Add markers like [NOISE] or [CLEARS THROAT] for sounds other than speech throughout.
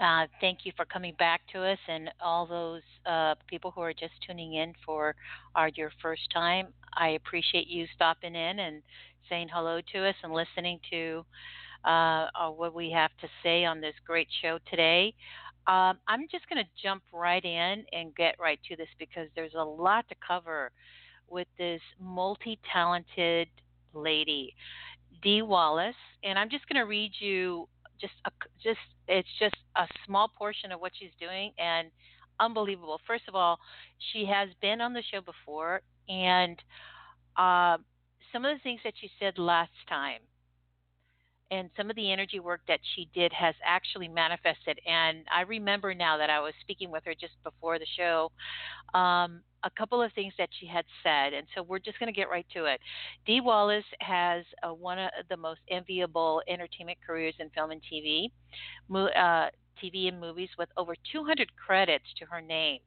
Uh, thank you for coming back to us and all those uh, people who are just tuning in for our your first time. I appreciate you stopping in and saying hello to us and listening to uh, uh what we have to say on this great show today. Um, I'm just going to jump right in and get right to this because there's a lot to cover with this multi talented lady, Dee Wallace. And I'm just going to read you just a, just it's just a small portion of what she's doing and unbelievable. First of all, she has been on the show before, and uh, some of the things that she said last time and some of the energy work that she did has actually manifested. And I remember now that I was speaking with her just before the show, um, a couple of things that she had said. And so we're just going to get right to it. Dee Wallace has uh, one of the most enviable entertainment careers in film and TV, uh, TV and movies with over 200 credits to her name.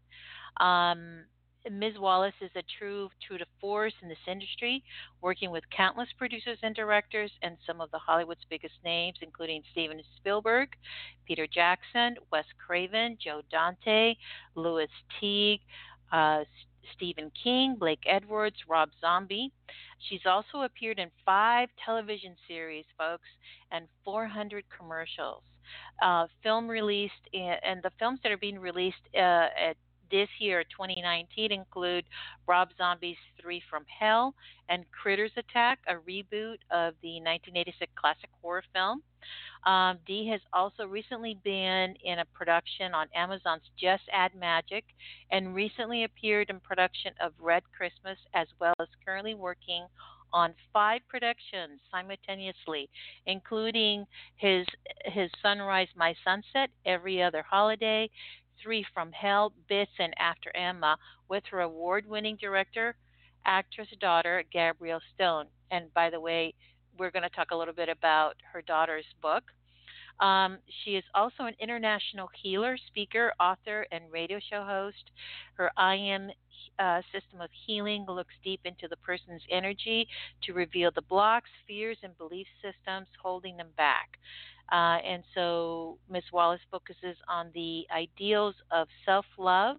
Um, Ms. Wallace is a true true to force in this industry, working with countless producers and directors and some of the Hollywood's biggest names, including Steven Spielberg, Peter Jackson, Wes Craven, Joe Dante, Lewis Teague, uh, Stephen King, Blake Edwards, Rob Zombie. She's also appeared in five television series, folks, and 400 commercials. Uh, film released, in, and the films that are being released uh, at this year, 2019, include Rob Zombie's Three from Hell and Critters Attack, a reboot of the 1986 classic horror film. Um, Dee has also recently been in a production on Amazon's Just Add Magic and recently appeared in production of Red Christmas, as well as currently working on five productions simultaneously, including his his Sunrise My Sunset, Every Other Holiday, Three from Hell, Bits, and After Emma with her award winning director, actress daughter, Gabrielle Stone. And by the way, we're going to talk a little bit about her daughter's book. Um, she is also an international healer, speaker, author, and radio show host. Her I Am uh, system of healing looks deep into the person's energy to reveal the blocks, fears, and belief systems holding them back. Uh, and so Ms. Wallace focuses on the ideals of self love,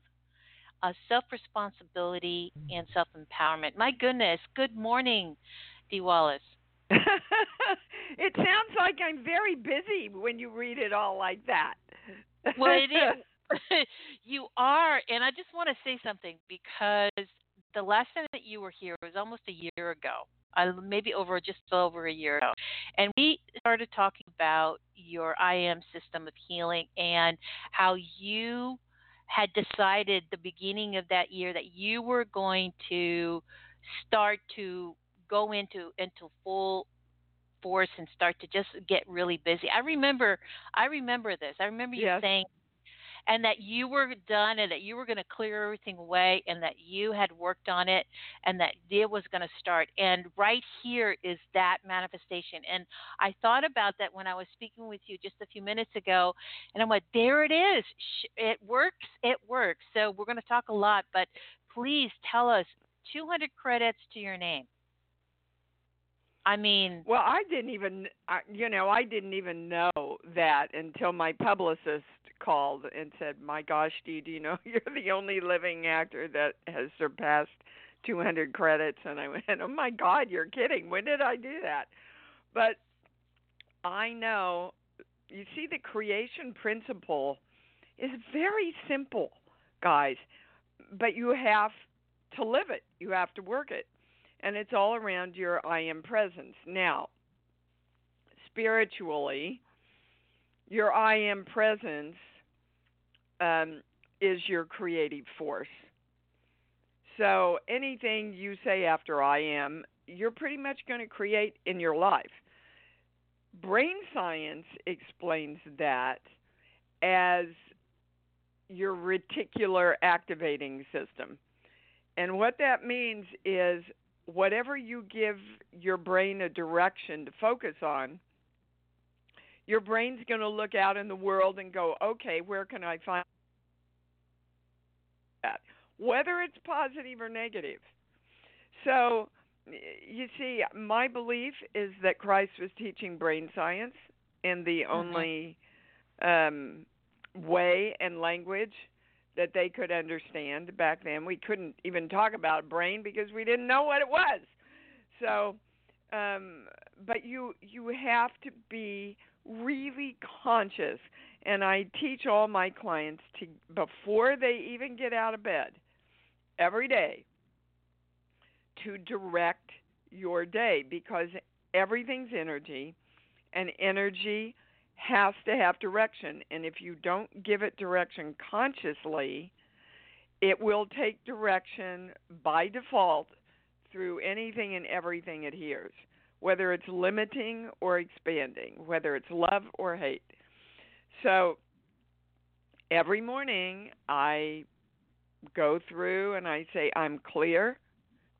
uh, self responsibility, and self empowerment. My goodness, good morning, Dee Wallace. [LAUGHS] it sounds like I'm very busy when you read it all like that. well, it is. [LAUGHS] [LAUGHS] you are, and I just want to say something because the last time that you were here was almost a year ago uh, maybe over just over a year ago. And we started talking about your IM system of healing and how you had decided the beginning of that year that you were going to start to go into into full force and start to just get really busy. I remember I remember this. I remember you yes. saying and that you were done and that you were going to clear everything away and that you had worked on it and that it was going to start. And right here is that manifestation. And I thought about that when I was speaking with you just a few minutes ago. And I'm like, there it is. It works. It works. So we're going to talk a lot, but please tell us 200 credits to your name. I mean, well, I didn't even, you know, I didn't even know that until my publicist called and said, "My gosh, Dee, do you know [LAUGHS] you're the only living actor that has surpassed 200 credits?" And I went, "Oh my God, you're kidding! When did I do that?" But I know, you see, the creation principle is very simple, guys, but you have to live it. You have to work it and it's all around your I am presence. Now, spiritually, your I am presence um, is your creative force. So anything you say after I am, you're pretty much going to create in your life. Brain science explains that as your reticular activating system. And what that means is whatever you give your brain a direction to focus on, your brain's going to look out in the world and go, okay, where can I find that? Whether it's positive or negative. So, you see, my belief is that Christ was teaching brain science in the mm-hmm. only um, way and language that they could understand back then. We couldn't even talk about brain because we didn't know what it was. So, um, but you you have to be really conscious, and I teach all my clients to before they even get out of bed every day to direct your day because everything's energy, and energy has to have direction. And if you don't give it direction consciously, it will take direction by default through anything and everything it hears, whether it's limiting or expanding, whether it's love or hate. So every morning I go through and I say, I'm clear.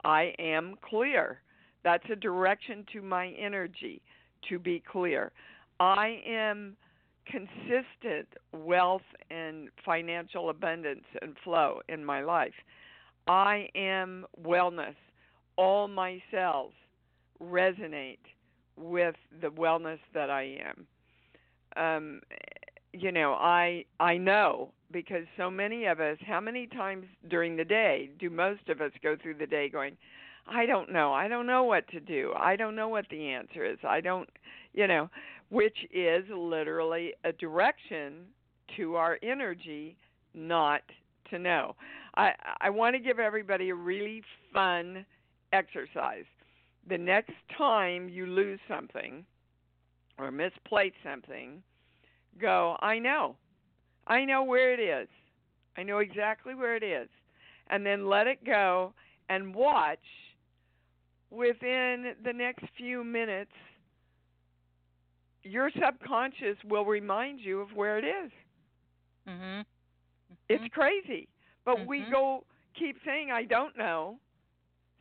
I am clear. That's a direction to my energy to be clear. I am consistent wealth and financial abundance and flow in my life. I am wellness. All my cells resonate with the wellness that I am. Um, you know, I I know because so many of us, how many times during the day do most of us go through the day going, I don't know. I don't know what to do. I don't know what the answer is. I don't, you know, which is literally a direction to our energy not to know. I I want to give everybody a really fun exercise. The next time you lose something or misplace something, go, I know. I know where it is. I know exactly where it is. And then let it go and watch within the next few minutes your subconscious will remind you of where it is. Mhm. Mm-hmm. It's crazy. But mm-hmm. we go keep saying I don't know.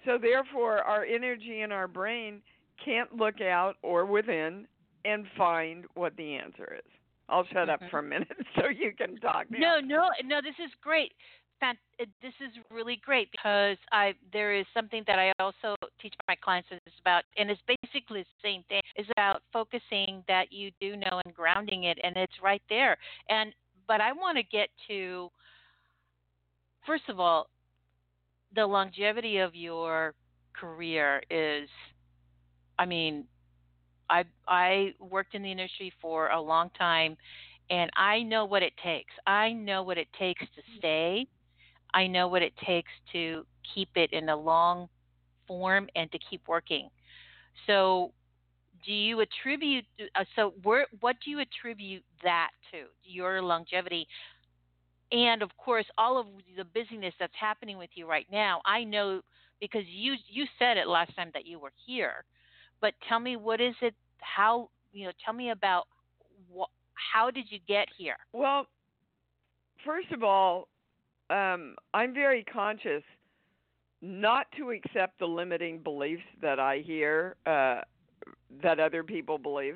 So therefore our energy in our brain can't look out or within and find what the answer is. I'll shut up for a minute [LAUGHS] so you can talk now. No, no, no, this is great uh, this is really great because I there is something that I also teach my clients is about, and it's basically the same thing. Is about focusing that you do know and grounding it, and it's right there. And but I want to get to first of all, the longevity of your career is, I mean, I I worked in the industry for a long time and I know what it takes. I know what it takes to stay I know what it takes to keep it in a long form and to keep working. So, do you attribute uh, so where, what do you attribute that to your longevity and of course all of the busyness that's happening with you right now i know because you you said it last time that you were here but tell me what is it how you know tell me about what, how did you get here well first of all um, I'm very conscious not to accept the limiting beliefs that I hear uh, that other people believe.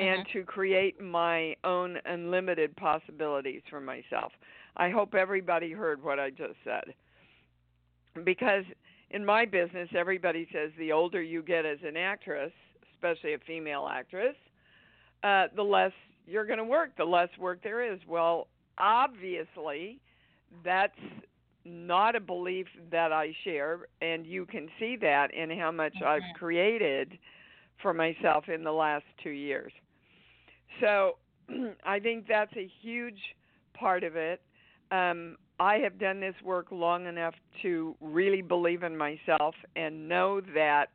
And to create my own unlimited possibilities for myself. I hope everybody heard what I just said. Because in my business, everybody says the older you get as an actress, especially a female actress, uh, the less you're going to work, the less work there is. Well, obviously, that's not a belief that I share, and you can see that in how much okay. I've created for myself in the last two years. So [CLEARS THROAT] I think that's a huge part of it. Um, I have done this work long enough to really believe in myself and know that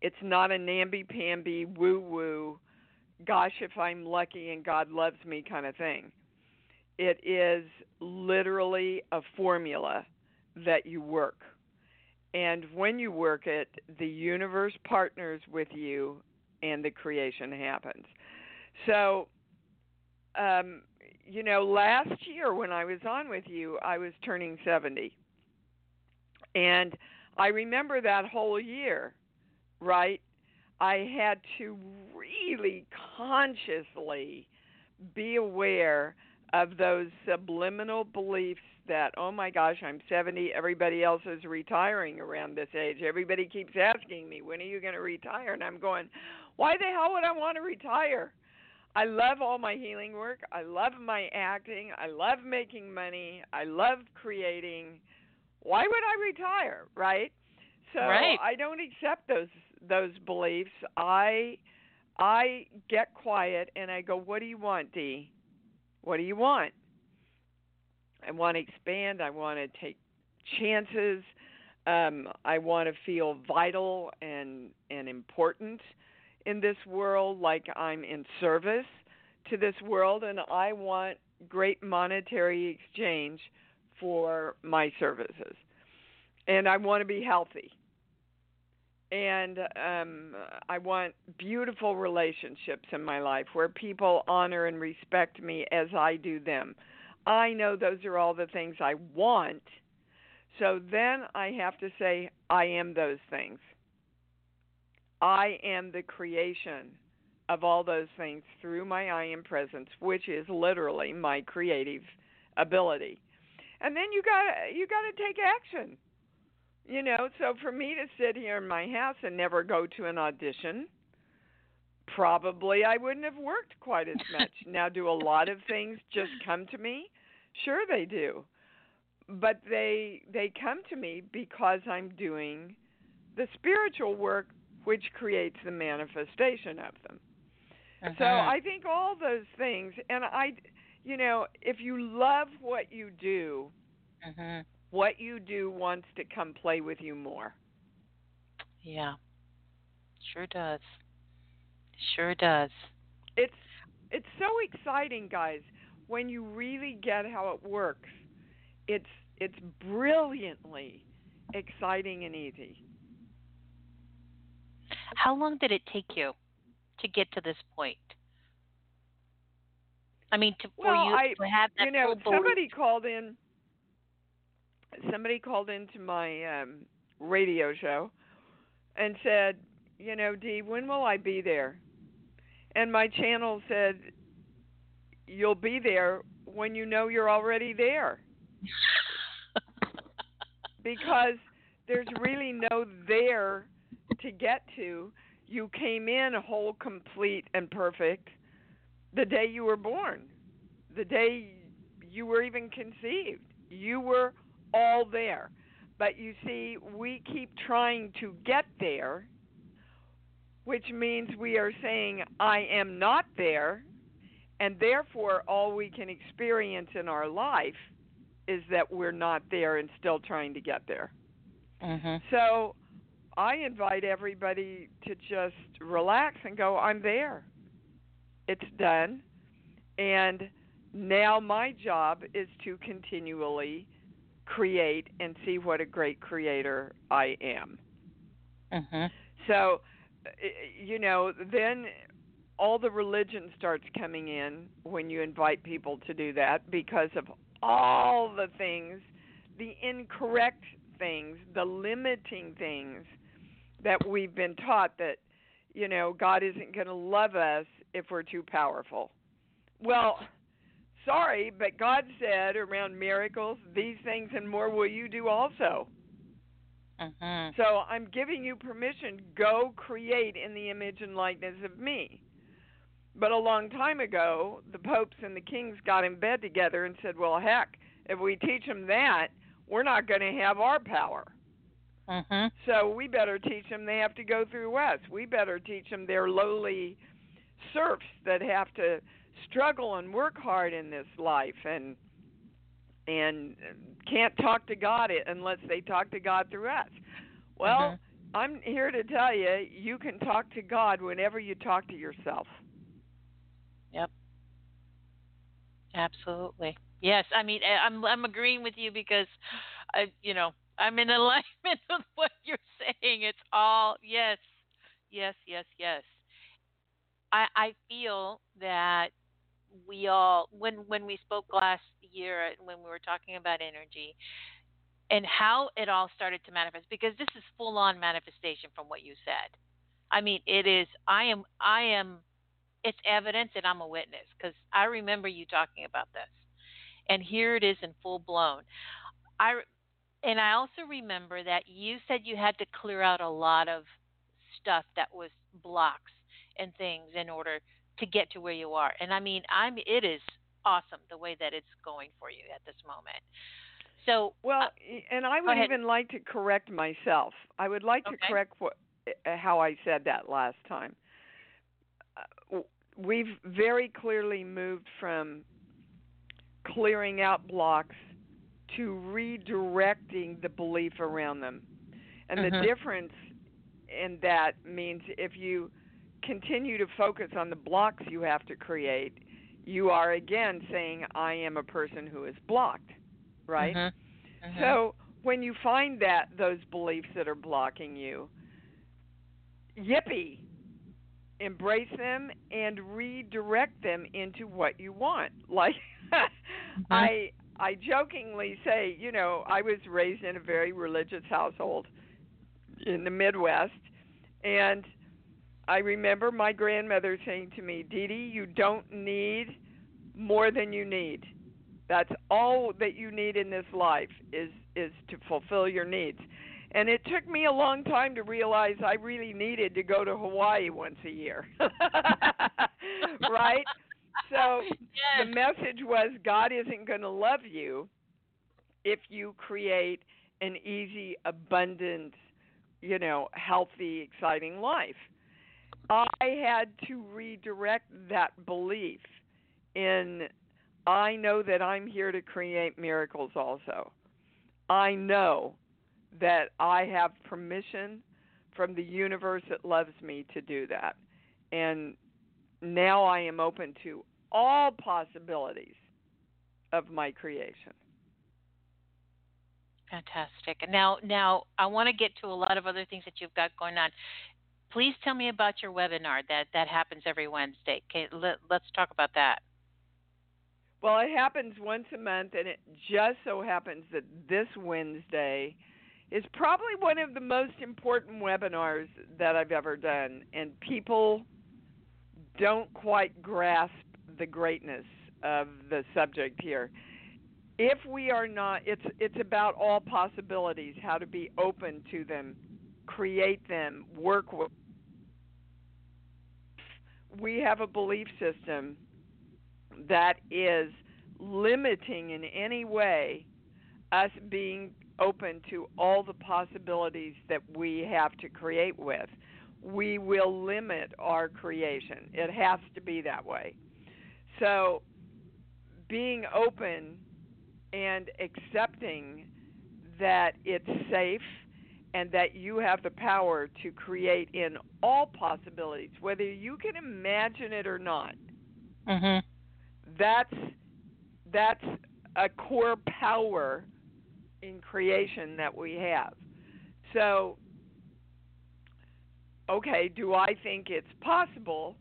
it's not a namby pamby woo woo, gosh, if I'm lucky and God loves me kind of thing. It is literally a formula that you work. And when you work it, the universe partners with you and the creation happens. So, um, you know, last year when I was on with you, I was turning 70. And I remember that whole year, right? I had to really consciously be aware of those subliminal beliefs that oh my gosh i'm 70 everybody else is retiring around this age everybody keeps asking me when are you going to retire and i'm going why the hell would i want to retire i love all my healing work i love my acting i love making money i love creating why would i retire right so right. i don't accept those those beliefs i i get quiet and i go what do you want dee what do you want? I want to expand. I want to take chances. Um, I want to feel vital and and important in this world, like I'm in service to this world, and I want great monetary exchange for my services. And I want to be healthy and um I want beautiful relationships in my life where people honor and respect me as I do them. I know those are all the things I want. So then I have to say I am those things. I am the creation of all those things through my I am presence, which is literally my creative ability. And then you got you got to take action you know, so for me to sit here in my house and never go to an audition, probably I wouldn't have worked quite as [LAUGHS] much. now, do a lot of things just come to me? Sure, they do. But they they come to me because I'm doing the spiritual work which creates the manifestation of them. Uh-huh. So I think all those things and I you know, if you love what you do, uh-huh what you do wants to come play with you more. Yeah. Sure does. Sure does. It's it's so exciting, guys, when you really get how it works. It's it's brilliantly exciting and easy. How long did it take you to get to this point? I mean, to, well, for you I, to have that you know, somebody called in somebody called into my um radio show and said, you know, Dee, when will I be there? And my channel said, you'll be there when you know you're already there. [LAUGHS] because there's really no there to get to. You came in whole, complete, and perfect the day you were born, the day you were even conceived. You were all there. But you see, we keep trying to get there, which means we are saying, I am not there, and therefore all we can experience in our life is that we're not there and still trying to get there. Mm-hmm. So I invite everybody to just relax and go, I'm there. It's done. And now my job is to continually create and see what a great creator I am. Mm-hmm. So, you know, then all the religion starts coming in when you invite people to do that because of all the things, the incorrect things, the limiting things that we've been taught that, you know, God isn't going to love us if we're too powerful. Well, sorry, but God said around miracles, these things and more will you do also. Mm-hmm. So I'm giving you permission. Go create in the image and likeness of me. But a long time ago, the popes and the kings got in bed together and said, "Well, heck, if we teach them that, we're not going to have our power. Mm-hmm. So we better teach them they have to go through us. We better teach them they're lowly serfs that have to struggle and work hard in this life and and can't talk to God unless they talk to God through us. Well, mm-hmm. I'm here to tell you you can talk to God whenever you talk to yourself. Yep. Absolutely. Yes, I mean I'm I'm agreeing with you because I you know, I'm in alignment [LAUGHS] with what you're saying. It's all yes. Yes, yes, yes. I I feel that we all when when we spoke last year uh, when we were talking about energy and how it all started to manifest because this is full on manifestation from what you said. I mean, it is I am I am it's evidence and I'm a witness cuz I remember you talking about this. And here it is in full blown. I and I also remember that you said you had to clear out a lot of stuff that was blocks and things in order to get to where you are. And I mean, I'm it is awesome the way that it's going for you at this moment. So well, uh, and I would even like to correct myself. I would like okay. to correct what, uh, how I said that last time. Uh, we've very clearly moved from clearing out blocks to redirecting the belief around them. And mm-hmm. the difference in that means if you continue to focus on the blocks you have to create, you are again saying, I am a person who is blocked, right? Mm-hmm. Mm-hmm. So when you find that those beliefs that are blocking you, yippee, embrace them and redirect them into what you want. [LAUGHS] Like mm-hmm. I I jokingly say, you know, I was raised in a very religious household in the Midwest and I remember my grandmother saying to me, Dee Dee, you don't need more than you need. That's all that you need in this life is is to fulfill your needs. And it took me a long time to realize I really needed to go to Hawaii once a year. [LAUGHS] right? So [LAUGHS] yes. the message was God isn't going to love you if you create an easy, abundant, you know, healthy, exciting life. I had to redirect that belief in I know that I'm here to create miracles also. I know that I have permission from the universe that loves me to do that. And now I am open to all possibilities of my creation. Fantastic. Now, now I want to get to a lot of other things that you've got going on. Please tell me about your webinar that that happens every Wednesday. Okay, let, let's talk about that. Well, it happens once a month, and it just so happens that this Wednesday is probably one of the most important webinars that I've ever done, and people don't quite grasp the greatness of the subject here. If we are not, it's it's about all possibilities, how to be open to them, create them, work with. We have a belief system that is limiting in any way us being open to all the possibilities that we have to create with. We will limit our creation. It has to be that way. So, being open and accepting that it's safe and that you have the power to create in all possibilities, whether you can imagine it or not. Mm-hmm. That's that's a core power in creation that we have. So, okay, do I think it's possible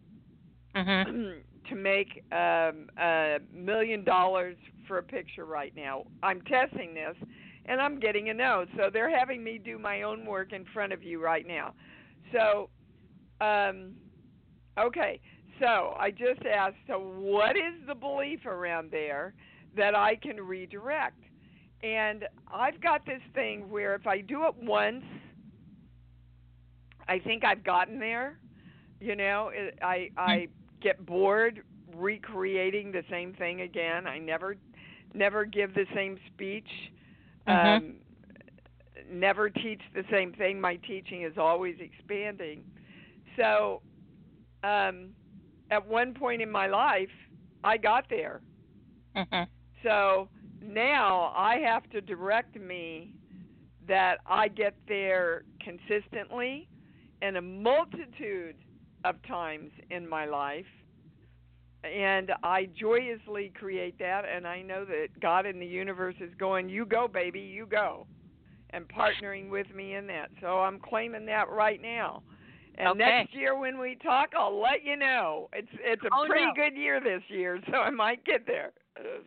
mm-hmm. [CLEARS THROAT] to make um, a million dollars for a picture right now? I'm testing this and I'm getting a no. So they're having me do my own work in front of you right now. So, um, okay. So I just asked, so what is the belief around there that I can redirect? And I've got this thing where if I do it once, I think I've gotten there. You know, I I get bored recreating the same thing again. I never never give the same speech. Mm-hmm. Um, never teach the same thing. My teaching is always expanding. So, um, at one point in my life, I got there. Mm-hmm. So now I have to direct me that I get there consistently and a multitude of times in my life. And I joyously create that, and I know that God in the universe is going, You go, baby, you go, and partnering with me in that. So I'm claiming that right now. And okay. next year when we talk, I'll let you know. It's it's a oh, pretty no. good year this year, [LAUGHS] so I might get there.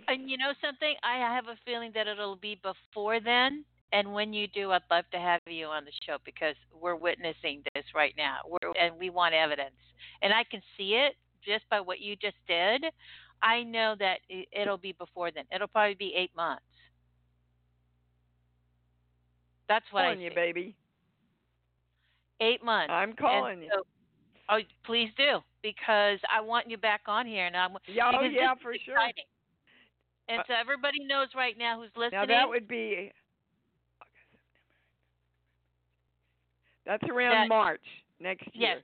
And you know something? I have a feeling that it'll be before then. And when you do, I'd love to have you on the show because we're witnessing this right now, we're, and we want evidence. And I can see it just by what you just did. I know that it'll be before then. It'll probably be eight months. That's what I'm calling you, baby. Eight months. I'm calling you. Oh, please do because I want you back on here, and I'm. Yeah, oh yeah, for sure. And Uh, so everybody knows right now who's listening. Now that would be That's around That- March next year. Yes.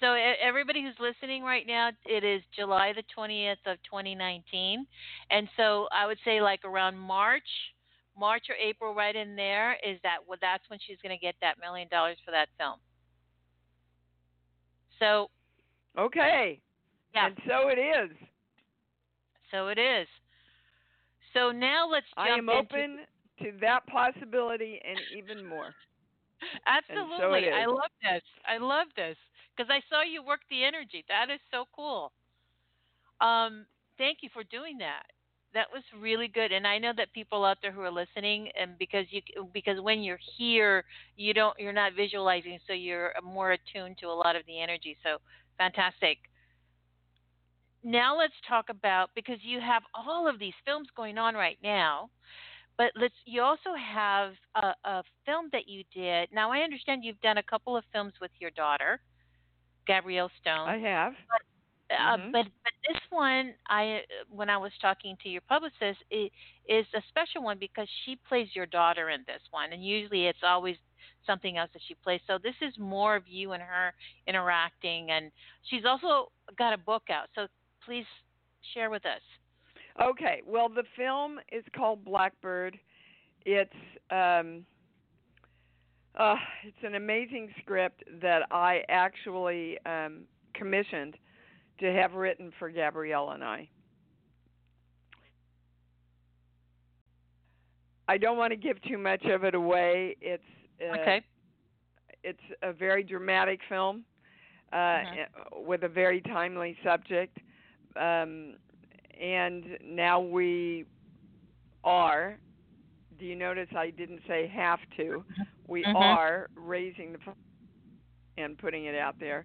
So everybody who's listening right now, it is July the 20th of 2019, and so I would say like around March, March or April, right in there, is that well, that's when she's going to get that million dollars for that film. So Okay. yeah, And so it is. so it is. So now let's jump I am into open to that possibility and even more. [LAUGHS] Absolutely. it I love this. I love this because I saw you work the energy. That is so cool. Um, thank you for doing that. That was really good, and I know that people out there who are listening, and because you because when you're here, you don't you're not visualizing, so you're more attuned to a lot of the energy. So fantastic. Now let's talk about because you have all of these films going on right now, but let's you also have a, a film that you did. Now I understand you've done a couple of films with your daughter, Gabrielle Stone. I have. Uh, Mhm. but but this one, I when I was talking to your publicist, it is a special one because she plays your daughter in this one, and usually it's always something else that she plays. So this is more of you and her interacting, and she's also got a book out. So please share with us. Okay. Well, the film is called Blackbird. It's um uh it's an amazing script that I actually um commissioned to have written for Gabrielle and I. I don't want to give too much of it away. It's uh, Okay. It's a very dramatic film uh, Mhm. with a very timely subject, um, and now we are. Do you notice I didn't say have to? We Mhm. are raising the and putting it out there.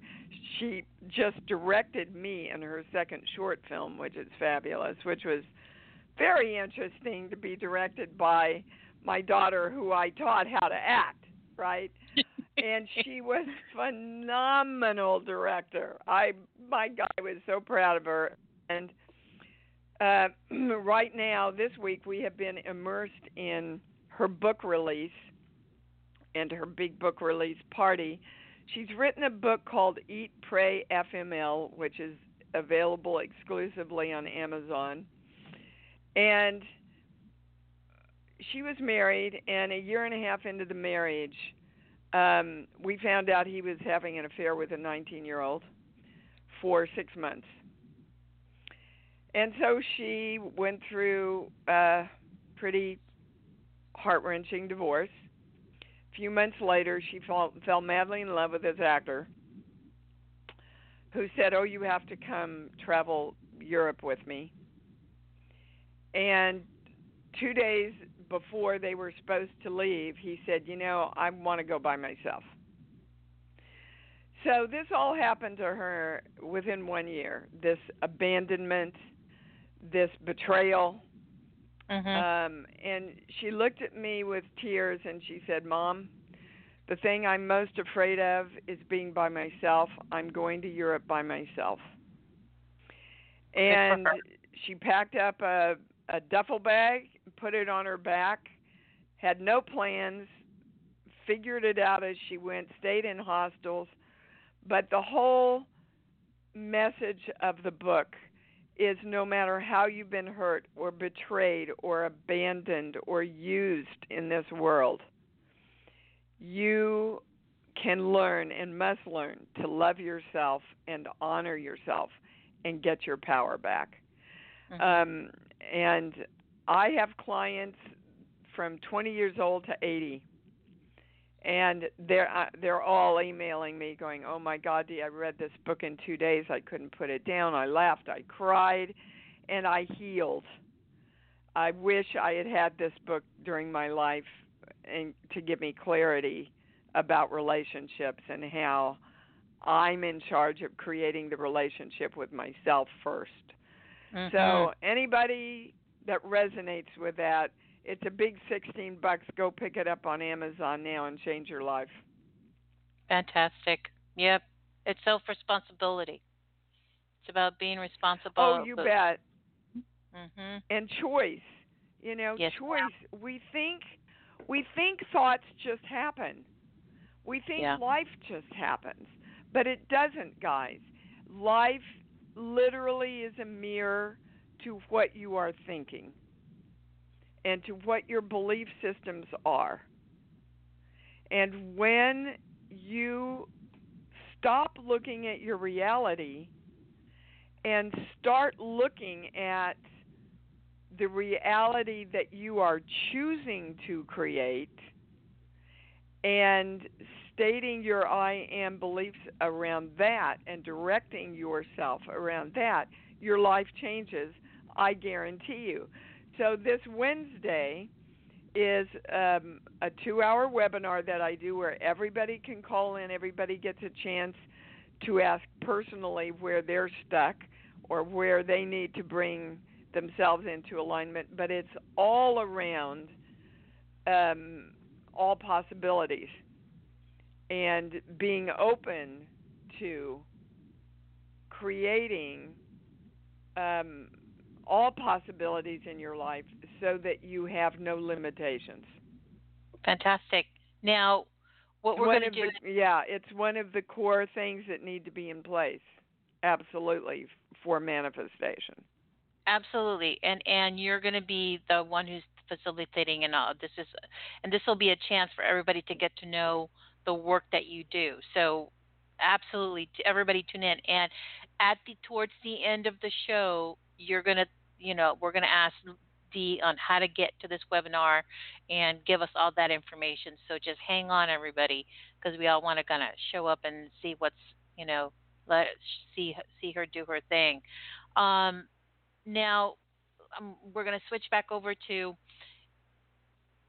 She just directed me in her second short film, which is fabulous, which was very interesting to be directed by my daughter, who I taught how to act, right? [LAUGHS] and she was phenomenal director. I my God, I was so proud of her. And uh, [CLEARS THROAT] right now, this week, we have been immersed in her book release and her big book release party. She's written a book called Eat, Pray, FML, which is available exclusively on Amazon. And she was married, and a year and a half into the marriage, um, we found out he was having an affair with a 19 year old for six months. And so she went through a pretty heart wrenching divorce. Few months later, she fell, fell madly in love with this actor who said, Oh, you have to come travel Europe with me. And two days before they were supposed to leave, he said, You know, I want to go by myself. So this all happened to her within one year this abandonment, this betrayal. Mhm. Um, and she looked at me with tears and she said, Mom, the thing I'm most afraid of is being by myself. I'm going to Europe by myself. And she packed up a, a duffel bag, put it on her back, had no plans, figured it out as she went, stayed in hostels. But the whole message of the book is no matter how you've been hurt or betrayed or abandoned or used in this world, you can learn and must learn to love yourself and honor yourself and get your power back. Mhm. Um, and I have clients from 20 years old to 80. And they're uh, they're all emailing me going, "Oh my God, Dee, I read this book in two days. I couldn't put it down. I laughed, I cried, and I healed. I wish I had had this book during my life and to give me clarity about relationships and how I'm in charge of creating the relationship with myself 1st Mm-hmm. So anybody that resonates with that, it's a big 16 bucks. Go pick it up on Amazon now and change your life. Fantastic. Yep. It's self responsibility. It's about being responsible. Oh, you bet. Mhm. And choice. You know, Yes, choice. We think we think thoughts just happen. We think Yeah. life just happens, but it doesn't, guys. Life literally is a mirror to what you are thinking and to what your belief systems are. And when you stop looking at your reality and start looking at the reality that you are choosing to create and stating your I am beliefs around that and directing yourself around that, your life changes, I guarantee you. So, this Wednesday is um, a two hour webinar that I do where everybody can call in, everybody gets a chance to ask personally where they're stuck or where they need to bring themselves into alignment, but it's all around um, all possibilities and being open to creating um, all possibilities in your life so that you have no limitations. Fantastic. Now, what we're going to do. the, yeah, it's one of the core things that need to be in place. Absolutely for manifestation. Absolutely, and and you're going to be the one who's facilitating, and all this is, and this will be a chance for everybody to get to know the work that you do. So, absolutely, everybody tune in, and at the towards the end of the show, you're going to, you know, we're going to ask Dee on how to get to this webinar and give us all that information. So just hang on, everybody, because we all want to kind of show up and see what's, you know, let see see her do her thing. Um, now um, we're going to switch back over to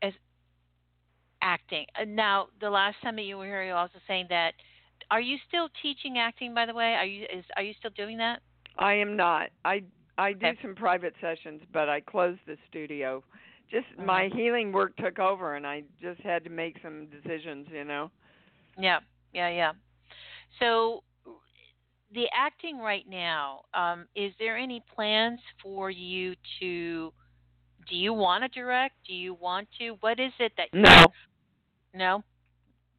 as acting. Uh, now, the last time that you were here, you were also saying that. Are you still teaching acting? By the way, are you is are you still doing that? I am not. I I do some private sessions, but I closed the studio. Just Mhm. my healing work took over, and I just had to make some decisions. You know. Yeah, yeah, yeah. So, the acting right now, um, is there any plans for you to? Do you want to direct? Do you want to? What is it that? No. No.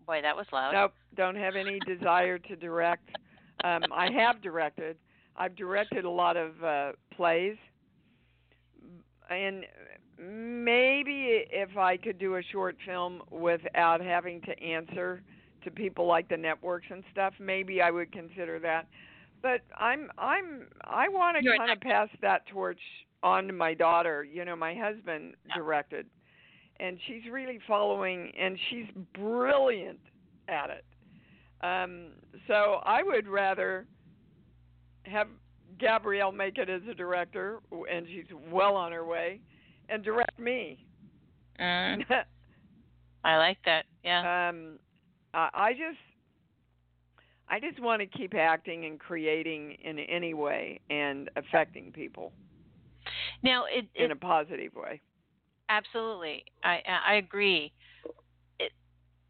Boy, that was loud. Nope. Don't have any desire to direct. Um, I have directed. I've directed a lot of uh, plays, and maybe if I could do a short film without having to answer to people like the networks and stuff, maybe I would consider that. But I'm I'm I want to kind of pass that torch on to my daughter. You know, my husband Yeah. directed, and she's really following, and she's brilliant at it. Um, so I would rather have Gabrielle make it as a director, and she's well on her way, and direct me. Mm, [LAUGHS] I like that. Yeah. um, I, I just, I just want to keep acting and creating in any way and affecting people Now, it, it in a positive way. Absolutely, I I agree. It,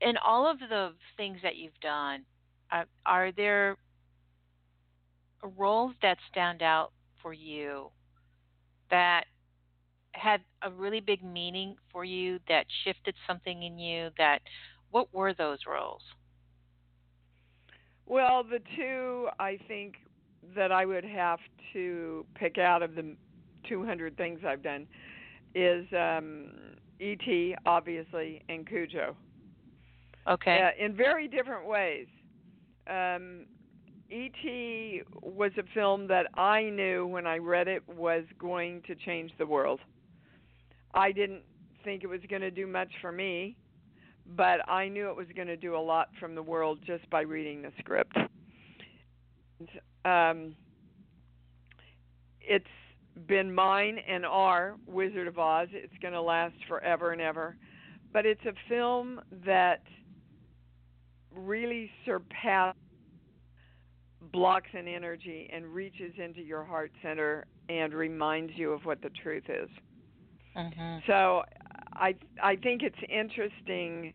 in all of the things that you've done, uh, are there roles that stand out for you that had a really big meaning for you that shifted something in you? That what were those roles? Well, the two I think that I would have to pick out of the 200 things I've done is um, E.T. obviously and Cujo. Okay. uh, in very different ways. Um, E.T. was a film that I knew when I read it was going to change the world. I didn't think it was going to do much for me, but I knew it was going to do a lot from the world just by reading the script. Um, it's been mine and our Wizard of Oz. It's going to last forever and ever. But it's a film that really surpasses blocks and energy and reaches into your heart center and reminds you of what the truth is. Mm-hmm. So I I think it's interesting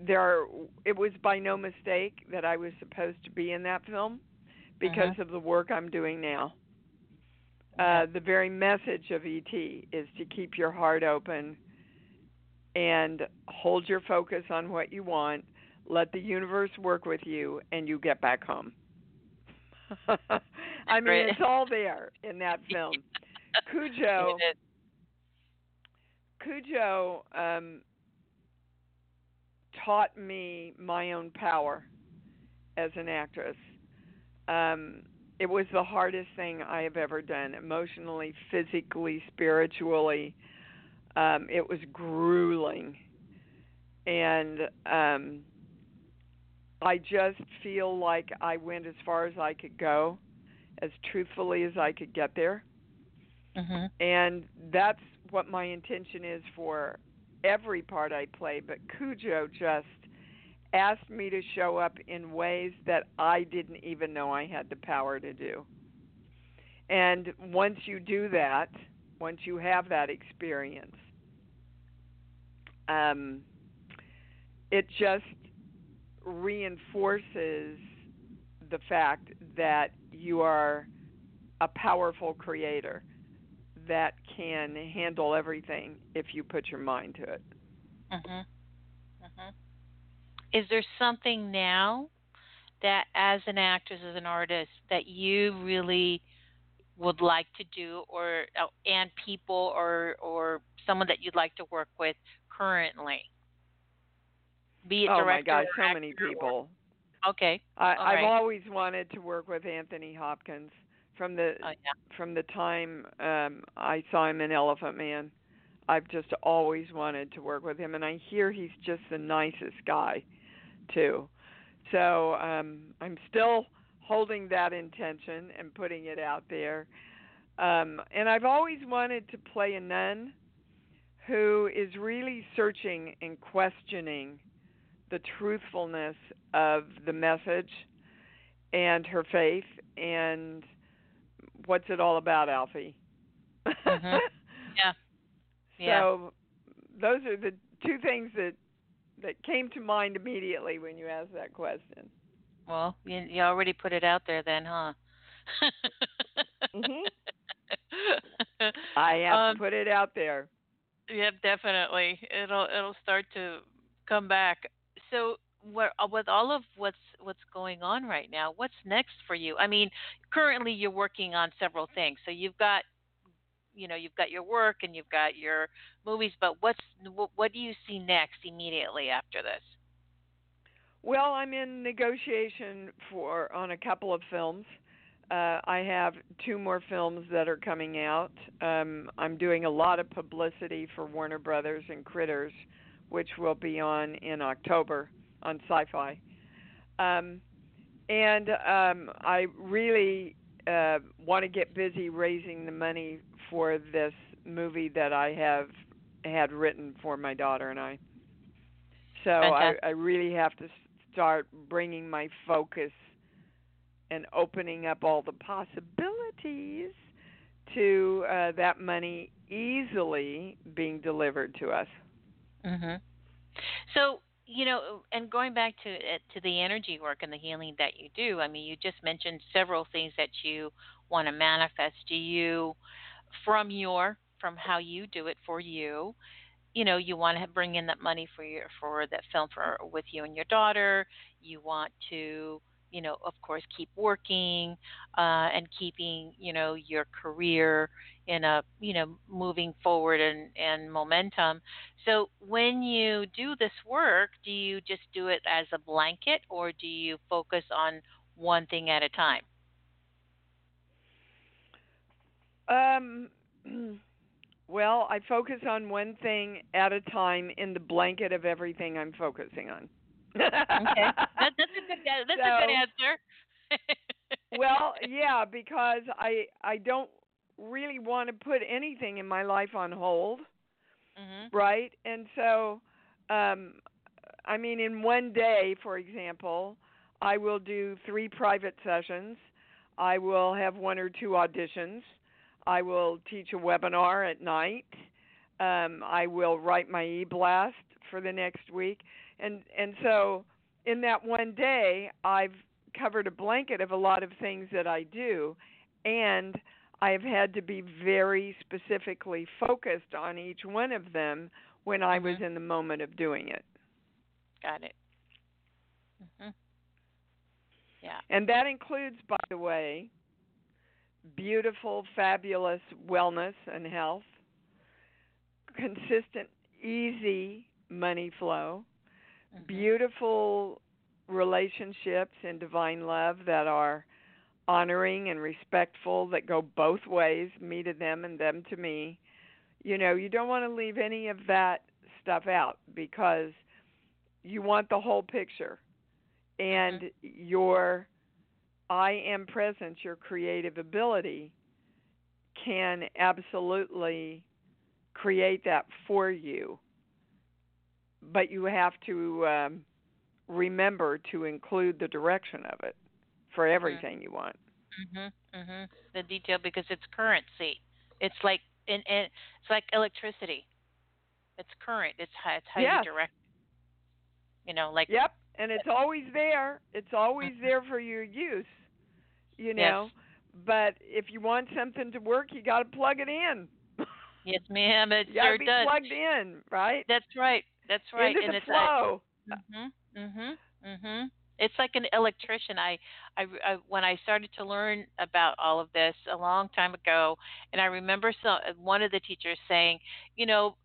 there are, it was by no mistake that I was supposed to be in that film because Mhm. of the work I'm doing now. Uh, the very message of ET is to keep your heart open and hold your focus on what you want, let the universe work with you, and you get back home. I mean, it's all there in that [LAUGHS] film. [LAUGHS] Cujo, Cujo um, taught me my own power as an actress. Um, it was the hardest thing I have ever done, emotionally, physically, spiritually. Um, it was grueling, and um, I just feel like I went as far as I could go, as truthfully as I could get there Mhm. and that's what my intention is for every part I play. But Cujo just asked me to show up in ways that I didn't even know I had the power to do. And once you do that, once you have that experience, um, it just reinforces the fact that you are a powerful creator that can handle everything if you put your mind to it. Mhm. Mhm. Is there something now that, as an actress, as an artist, that you really would like to do, or uh, and people, or or someone that you'd like to work with currently? Be it oh my director gosh, so many actor or- people. Okay. I, All I've right. always wanted to work with Anthony Hopkins from the Oh yeah. from the time um I saw him in Elephant Man. I've just always wanted to work with him and I hear he's just the nicest guy too. So um I'm still holding that intention and putting it out there. Um and I've always wanted to play a nun who is really searching and questioning the truthfulness of the message and her faith and what's it all about, Alfie? Mhm. [LAUGHS] Yeah. Yeah. So those are the two things that that came to mind immediately when you asked that question. Well, you, you already put it out there, then, huh? [LAUGHS] Mhm. I have Um, to put it out there. Yep, definitely. It'll it'll start to come back. So, uh, with all of what's what's going on right now, what's next for you? I mean, currently you're working on several things. So you've got, you know, you've got your work and you've got your movies. But what's what, what do you see next immediately after this? Well, I'm in negotiation for on a couple of films. Uh, I have two more films that are coming out. Um, I'm doing a lot of publicity for Warner Brothers and Critters, which will be on in October on Sci-Fi. Um, and um, I really uh, want to get busy raising the money for this movie that I have had written for my daughter and I. So I, I really have to start bringing my focus and opening up all the possibilities to uh, that money easily being delivered to us. Mhm. So you know, and going back to uh, to the energy work and the healing that you do. I mean, you just mentioned several things that you want to manifest. Do you, from your from how you do it for you, you know, you want to bring in that money for your for that film for with you and your daughter. You want to you know, of course, keep working uh, and keeping, you know, your career in a, you know, moving forward and, and momentum. So when you do this work, do you just do it as a blanket or do you focus on one thing at a time? Um, [CLEARS THROAT] Well, I focus on one thing at a time in the blanket of everything I'm focusing on. Okay, that, that's a good that's so, a good answer. [LAUGHS] well, yeah, because I I don't really want to put anything in my life on hold, mm-hmm. right? And so, um, I mean, in one day, for example, I will do three private sessions. I will have one or two auditions. I will teach a webinar at night. Um, I will write my e-blast for the next week, and and so in that one day, I've covered a blanket of a lot of things that I do, and I've had to be very specifically focused on each one of them when I was mm-hmm. in the moment of doing it. Got it. Mm-hmm. Yeah. And that includes, by the way, beautiful, fabulous wellness and health, consistent, easy money flow, mm-hmm. beautiful relationships in divine love that are honoring and respectful that go both ways, me to them and them to me. You know, you don't want to leave any of that stuff out because you want the whole picture. And mm-hmm. your I am presence, your creative ability can absolutely create that for you. But you have to um, remember to include the direction of it for mm-hmm. everything you want. Mhm. Mhm. The detail because it's currency. It's like in, in it's like electricity. It's current. It's how it's how yes. you direct. You know, like Yep, and it's always there. It's always mm-hmm. there for your use. You know. Yes. But if you want something to work, you got to plug it in. yes, ma'am. It you sure be does. plugged in, right? That's right. That's right. Into and the it's flow. Mhm. Mhm. Mhm. It's like an electrician. I, I, I, when I started to learn about all of this a long time ago, and I remember some one of the teachers saying, you know,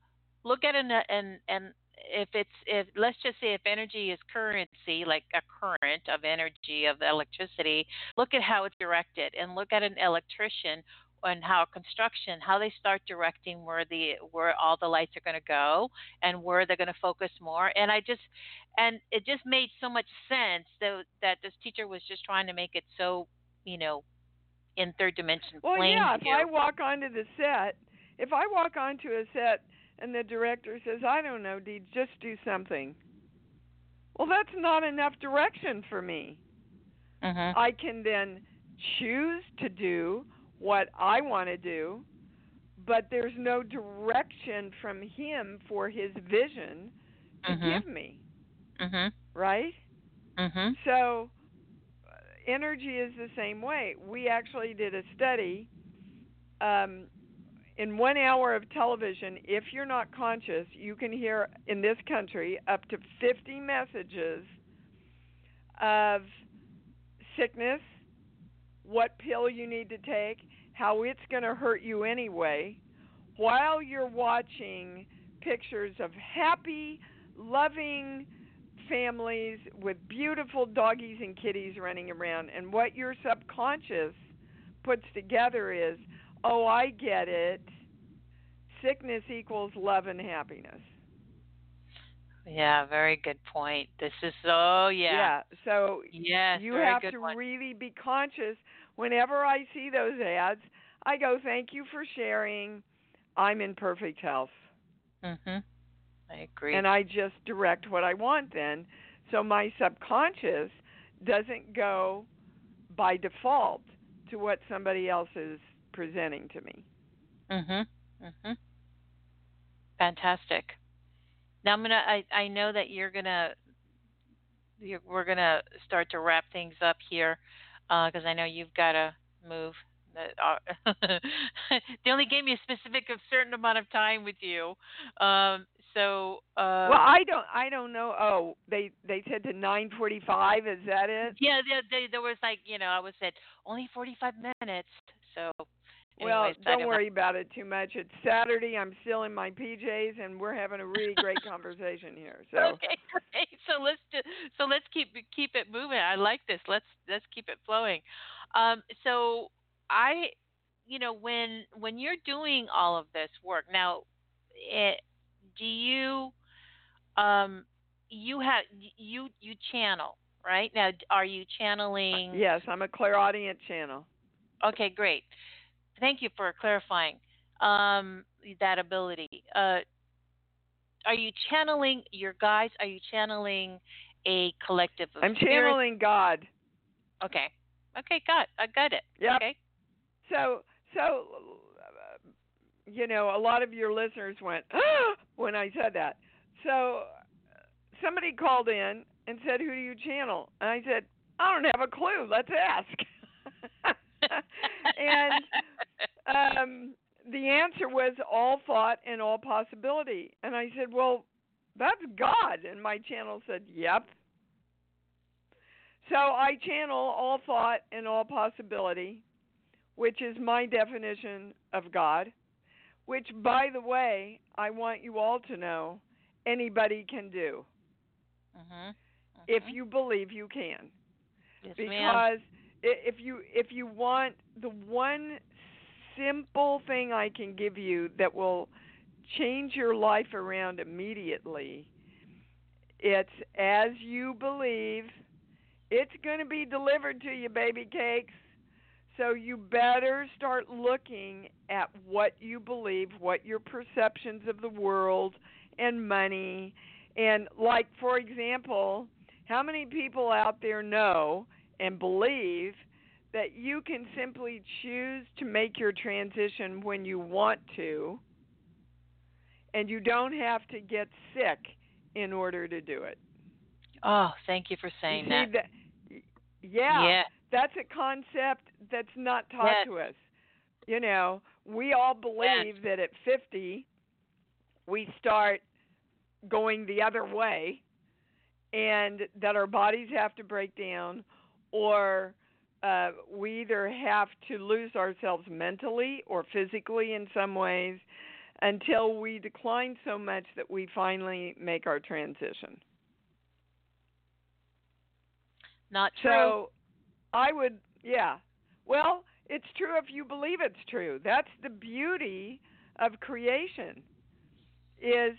look at an and and if it's if let's just say if energy is currency like a current of energy of electricity look at how it's directed and look at an electrician and how construction how they start directing where the where all the lights are going to go and where they're going to focus more. And i just and it just made so much sense that that this teacher was just trying to make it so you know in third dimension well plain yeah if i walk onto the set if i walk onto a set and the director says i don't know dee just do something. Well that's not enough direction for me. Mm-hmm. i can then choose to do what I want to do, but there's no direction from him for his vision to mm-hmm. give me. Mhm. Right? Mhm. So uh, energy is the same way. We actually did a study um, in one hour of television, if you're not conscious, you can hear in this country up to 50 messages of sickness, what pill you need to take, how it's going to hurt you anyway, while you're watching pictures of happy, loving families with beautiful doggies and kitties running around. And what your subconscious puts together is, oh, I get it. Sickness equals love and happiness. Yeah, very good point. This is so yeah. Yeah. So yes, you have to one. really be conscious whenever I see those ads. I go, "Thank you for sharing. I'm in perfect health." Mhm. I agree. And I just direct what I want then. So my subconscious doesn't go by default to what somebody else is presenting to me. Mhm. Mhm. Fantastic. Now I'm gonna. I I know that you're gonna. You're, we're gonna start to wrap things up here, because uh, I know you've got to move. Uh, [LAUGHS] they only gave me a specific a certain amount of time with you, um, so. Uh, well, I don't. I don't know. Oh, they they said to 9:45. Is that it? Yeah, they, they, there was like you know I was said only 45 minutes, so well, Anyways, don't worry about it too much. It's Saturday. I'm still in my PJs, and we're having a really great [LAUGHS] conversation here. So okay, [LAUGHS] great. So let's do, so let's keep keep it moving. I like this. Let's let's keep it flowing. Um, so I you know when when you're doing all of this work now, it, do you um you have you you channel right now? Are you channeling? Yes, I'm a clairaudient channel. Okay, great. Thank you for clarifying um, that ability. Uh, are you channeling your guides? Are you channeling a collective of I'm spirits? channeling God. Okay. Okay, got I got it. Yep. Okay. So so uh, you know, a lot of your listeners went ah! when I said that. So somebody called in and said, "Who do you channel?" And I said, "I don't have a clue. Let's ask." And [LAUGHS] um the answer was all thought and all possibility. And I said, Well, that's God. And my channel said, Yep. So I channel all thought and all possibility, which is my definition of God, which, by the way, I want you all to know anybody can do Mm-hmm. if you believe you can yes, because ma'am. if you if you want the one simple thing I can give you that will change your life around immediately it's as you believe it's going to be delivered to you baby cakes. So you better start looking at what you believe what your perceptions of the world and money and like for example how many people out there know and believe that you can simply choose to make your transition when you want to, and you don't have to get sick in order to do it. Oh, thank you for saying you that. that? Yeah, Yeah. that's a concept that's not taught Yes. to us. You know, we all believe that at 50 we start going the other way and that our bodies have to break down or uh, we either have to lose ourselves mentally or physically in some ways until we decline so much that we finally make our transition. Not true. So I would, yeah. Well, it's true if you believe it's true. That's the beauty of creation. Is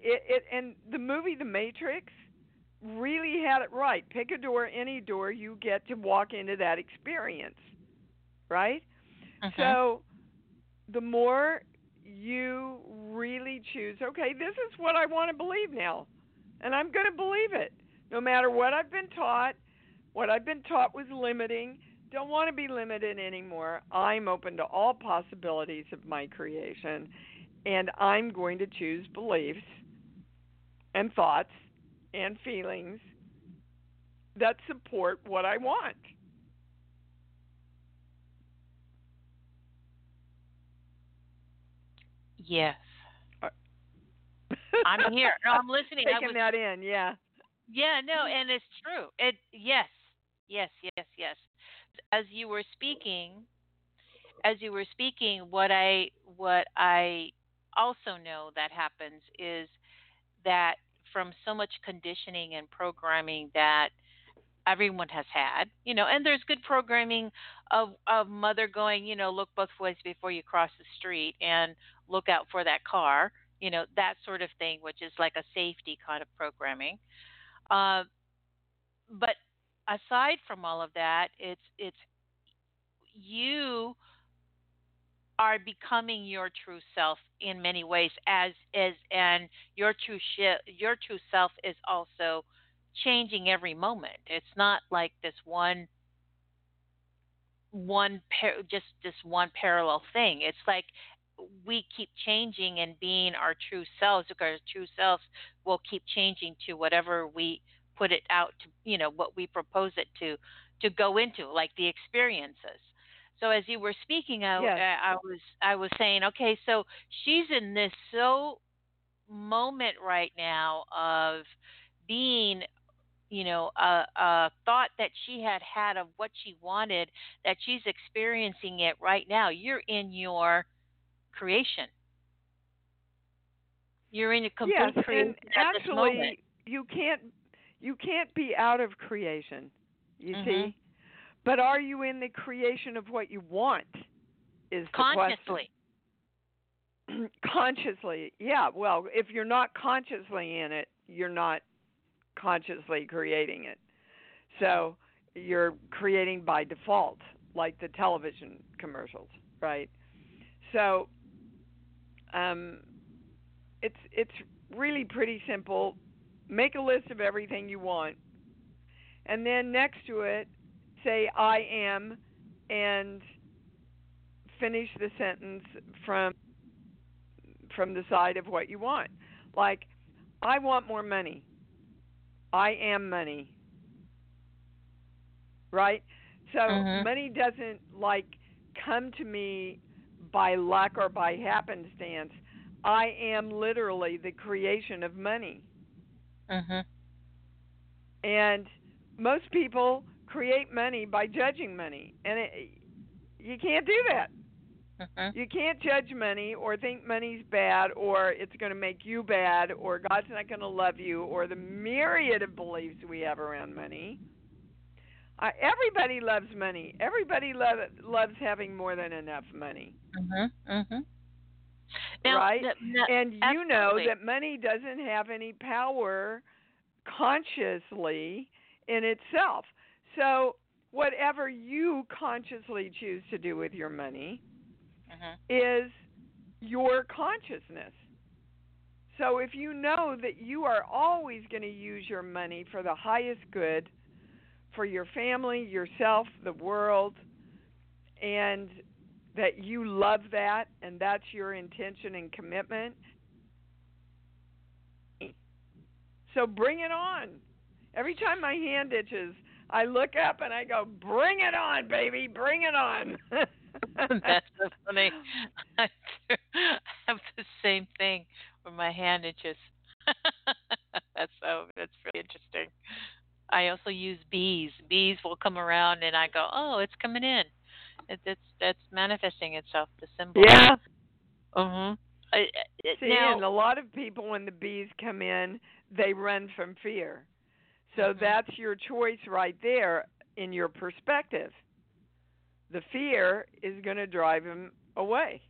it, it and the movie The Matrix really had it right. Pick a door, any door, you get to walk into that experience. Right? Mhm. So the more you really choose, okay, this is what I want to believe now. And I'm going to believe it. No matter what I've been taught, what I've been taught was limiting, don't want to be limited anymore. I'm open to all possibilities of my creation, and I'm going to choose beliefs and thoughts and feelings that support what I want. yes. Uh, I'm here. No, I'm listening. I Taking was- that in, yeah. Yeah, no, and it's true. It yes, yes, yes, yes. As you were speaking, as you were speaking, what I what I also know that happens is that from so much conditioning and programming that everyone has had, you know, and there's good programming of of mother going, you know, look both ways before you cross the street and look out for that car, you know, that sort of thing, which is like a safety kind of programming. Uh, but aside from all of that, it's it's you are becoming your true self in many ways as as and your true your true self is also changing every moment. It's not like this one one par- just this one parallel thing. It's like we keep changing and being our true selves because our true selves will keep changing to whatever we put it out to you know what we propose it to to go into like the experiences so as you were speaking I, Yes. I, I was i was saying okay so she's in this so moment right now of being you know a, a thought that she had had of what she wanted that she's experiencing it right now you're in your creation you're in a complete yes, creation at this moment. actually, you can't you can't be out of creation. You Mhm. see, but are you in the creation of what you want? is the consciously. question. [CLEARS THROAT] consciously, yeah. Well, if you're not consciously in it, you're not consciously creating it. So you're creating by default, like the television commercials, right? So um, it's it's really pretty simple. Make a list of everything you want, and then next to it, say "I am," and finish the sentence from from the side of what you want. Like, I want more money. I am money. Right? So Mhm. money doesn't like come to me by luck or by happenstance. I am literally the creation of money. Mhm. And most people create money by judging money. And it, you can't do that. Mhm. You can't judge money or think money's bad or it's going to make you bad or God's not going to love you or the myriad of beliefs we have around money. Uh, everybody loves money. Everybody lo- loves having more than enough money. Mhm. Now, right? the- and you know that money doesn't have any power consciously in itself. So, whatever you consciously choose to do with your money, Mhm. is your consciousness. So if you know that you are always going to use your money for the highest good for your family, yourself, the world, and that you love that and that's your intention and commitment, so bring it on. Every time my hand itches, I look up and I go, "Bring it on, baby, bring it on." [LAUGHS] That's so funny. [LAUGHS] I have the same thing where my hand itches. [LAUGHS] that's so that's really interesting. I also use bees. Bees will come around and I go, oh, it's coming in. It, it's that's manifesting itself. The symbol. yeah. Mhm. See, now, and a lot of people, when the bees come in, they run from fear. So Mhm. that's your choice right there in your perspective. The fear is going to drive them away.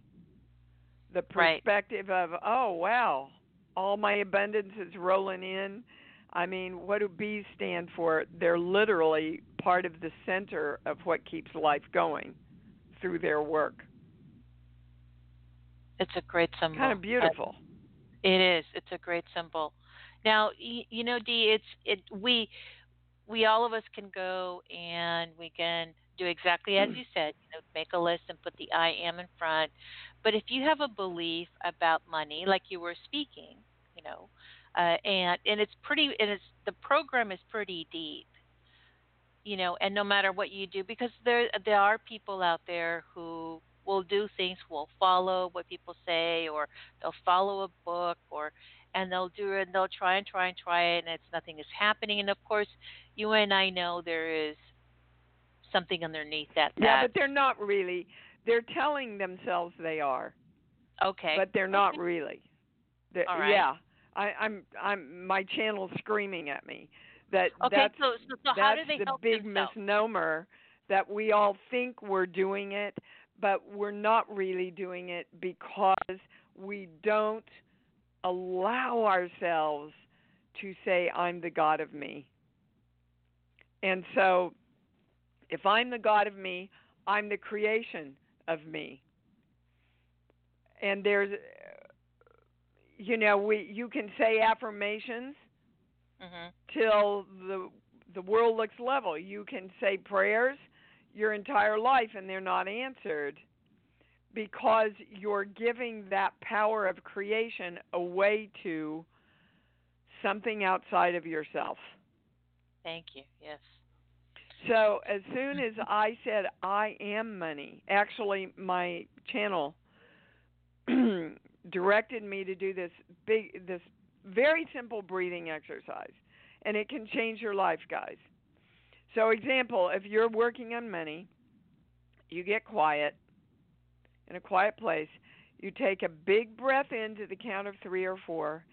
The Right. perspective of, oh, wow, all my abundance is rolling in. I mean, what do bees stand for? They're literally part of the center of what keeps life going through their work. it's a great symbol. Kind of beautiful. It is. It's a great symbol. Now, you know, Dee, it's it. We we all of us can go and we can do exactly as you said. You know, make a list and put the I am in front. But if you have a belief about money, like you were speaking, you know, uh, and and it's pretty, and it's the program is pretty deep. You know, and no matter what you do, because there there are people out there who will do things, will follow what people say, or they'll follow a book, or and they'll do it, and they'll try and try and try it, and it's nothing is happening. And of course, you and I know there is something underneath that. Yeah, but they're not really. They're telling themselves they are, okay, but they're not really. They're, All right. Yeah, I, I'm. I'm. My channel's screaming at me that okay. that's so, so, so how do that's the big themselves? misnomer that we all think we're doing it, but we're not really doing it because we don't allow ourselves to say I'm the God of me. And so if I'm the God of me, I'm the creation of me. And there's you know, we you can say affirmations hmm till the the world looks level. You can say prayers your entire life and they're not answered because you're giving that power of creation away to something outside of yourself. Thank you. Yes. So as soon as I said I am money, actually my channel [CLEARS THROAT] directed me to do this big this very simple breathing exercise and it can change your life, guys. So example, if you're working on money, you get quiet in a quiet place, you take a big breath in to the count of 3 or 4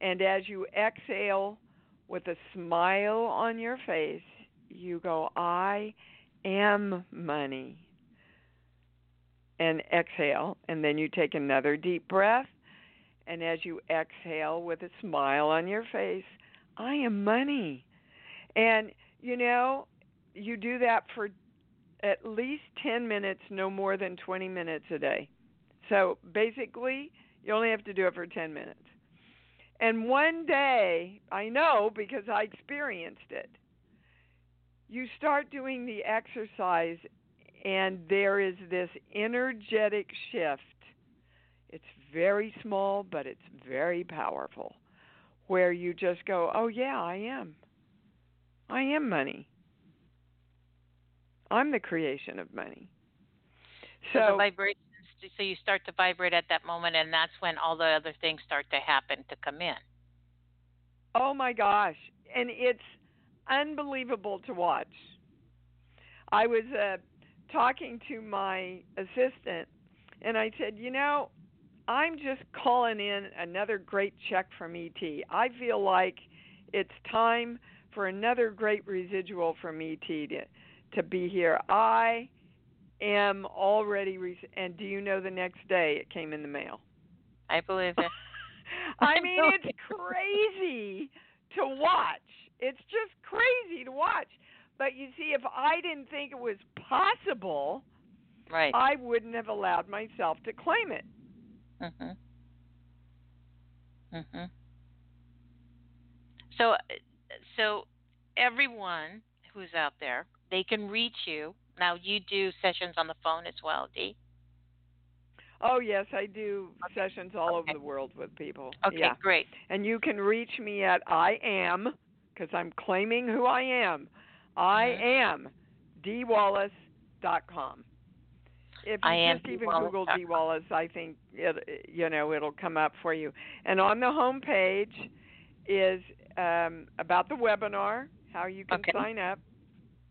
and as you exhale with a smile on your face, you go, I am money. and exhale, and then you take another deep breath. And as you exhale with a smile on your face, I am money. And you know, you do that for at least 10 minutes, no more than 20 minutes a day. So basically, you only have to do it for 10 minutes. And one day, I know because I experienced it, you start doing the exercise, and there is this energetic shift. It's very small, but it's very powerful, where you just go, Oh, yeah, I am. I am money. I'm the creation of money. So, so the vibrations. So you start to vibrate at that moment, and that's when all the other things start to happen to come in. Oh my gosh! And it's unbelievable to watch. I was uh, talking to my assistant, and I said, you know, I'm just calling in another great check from ET. I feel like it's time for another great residual from ET to to be here. I am already re- and do you know the next day it came in the mail. I believe it. [LAUGHS] I mean, it's crazy to watch. It's just crazy to watch. But you see, if I didn't think it was possible, right, I wouldn't have allowed myself to claim it. Mhm. Mhm. So, so everyone who's out there they can reach you. Now, you do sessions on the phone as well, Dee? Oh yes, I do okay. sessions all okay. over the world with people. Okay, yeah. great. And you can reach me at I am because I'm claiming who I am. I mm-hmm. am dwallace.com. If you just even Google Dee Wallace, I think it you know it'll come up for you. And on the home page is um, about the webinar, how you can okay. sign up,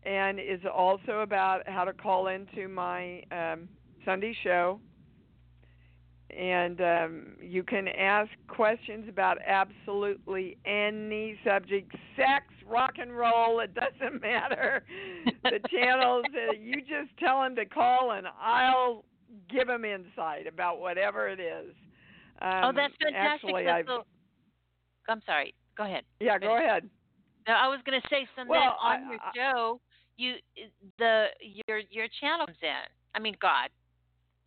and is also about how to call into my um, Sunday show. And um, you can ask questions about absolutely any subject sex, rock and roll, it doesn't [LAUGHS] matter. the channels, uh, you just tell them to call and I'll give them insight about whatever it is. Um, oh, that's fantastic. Actually, I've, I'm sorry. Go ahead. Yeah, go ahead. No, I was going to say, so well, on I, your show, you eh, the your your channel comes in. I mean, God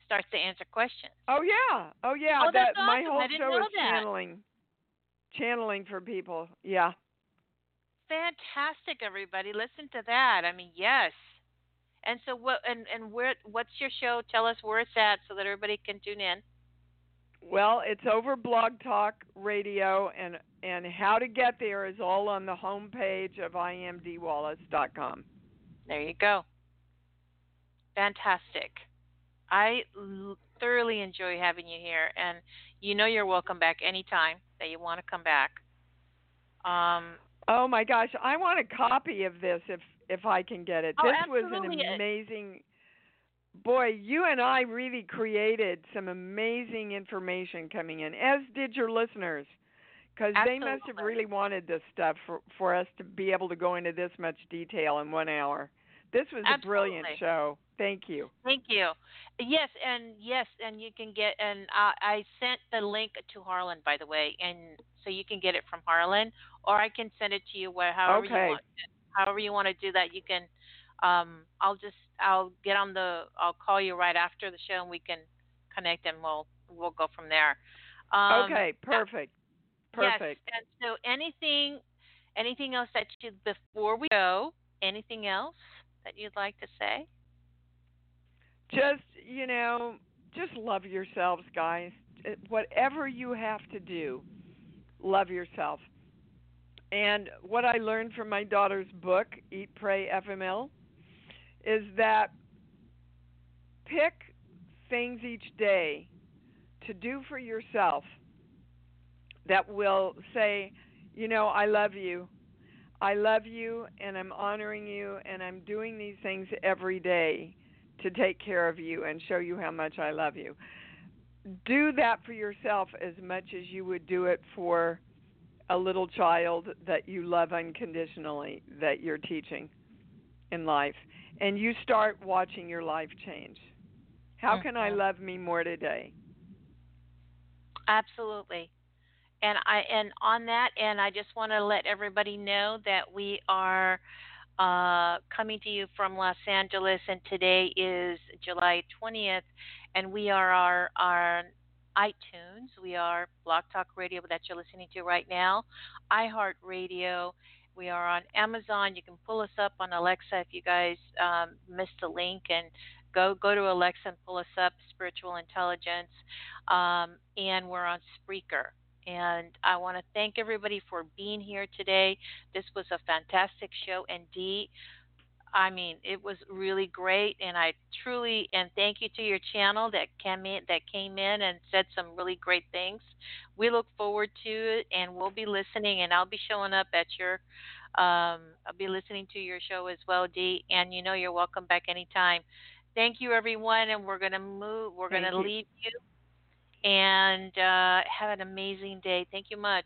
starts to answer questions. Oh yeah, oh yeah. Oh, that awesome. my whole show is channeling, channeling for people. Yeah. Fantastic, everybody! Listen to that. I mean, yes. And so, what and and where? What's your show? Tell us where it's at, so that everybody can tune in. Well, it's over Blog Talk Radio, and and how to get there is all on the home page of imdwallace.com. There you go. Fantastic. I thoroughly enjoy having you here, and you know you're welcome back anytime that you want to come back. Um, oh my gosh, I want a copy of this if if I can get it. Oh, this was an amazing. Boy, you and I really created some amazing information coming in, as did your listeners because they must have really wanted this stuff for for us to be able to go into this much detail in one hour. This was Absolutely. a brilliant show. Thank you. Thank you. Yes, and yes, and you can get and I, I sent the link to Harlan by the way, and so you can get it from Harlan, or I can send it to you where however okay. you want. However you want to do that, you can. Um, I'll just I'll get on the I'll call you right after the show and we can connect and we'll we'll go from there. Um, okay, perfect. Perfect. Yes. And so anything anything else that you before we go, anything else that you'd like to say? Just, you know, just love yourselves, guys. Eh, whatever you have to do, love yourself. And what I learned from my daughter's book, Eat, Pray, FML, is that pick things each day to do for yourself that will say, you know, I love you. I love you and I'm honoring you and I'm doing these things every day to take care of you and show you how much I love you. Do that for yourself as much as you would do it for a little child that you love unconditionally that you're teaching in life. And you start watching your life change. How mm-hmm. can I love me more today? Absolutely. And I and on that and I just want to let everybody know that we are uh, coming to you from Los Angeles and today is July 20th and we are our our iTunes, we are Blog Talk Radio that you're listening to right now, iHeartRadio, we are on Amazon. You can pull us up on Alexa if you guys um, missed the link and go go to Alexa and pull us up. Spiritual Intelligence, um, and we're on Spreaker. And I want to thank everybody for being here today. This was a fantastic show, and Dee, I mean, it was really great, and I truly and thank you to your channel that came in that came in and said some really great things. We look forward to it, and we'll be listening, and I'll be showing up at your. Um, I'll be listening to your show as well, Dee, and you know you're welcome back anytime. Thank you, everyone, and we're gonna move. We're gonna leave you, and uh, have an amazing day. Thank you much.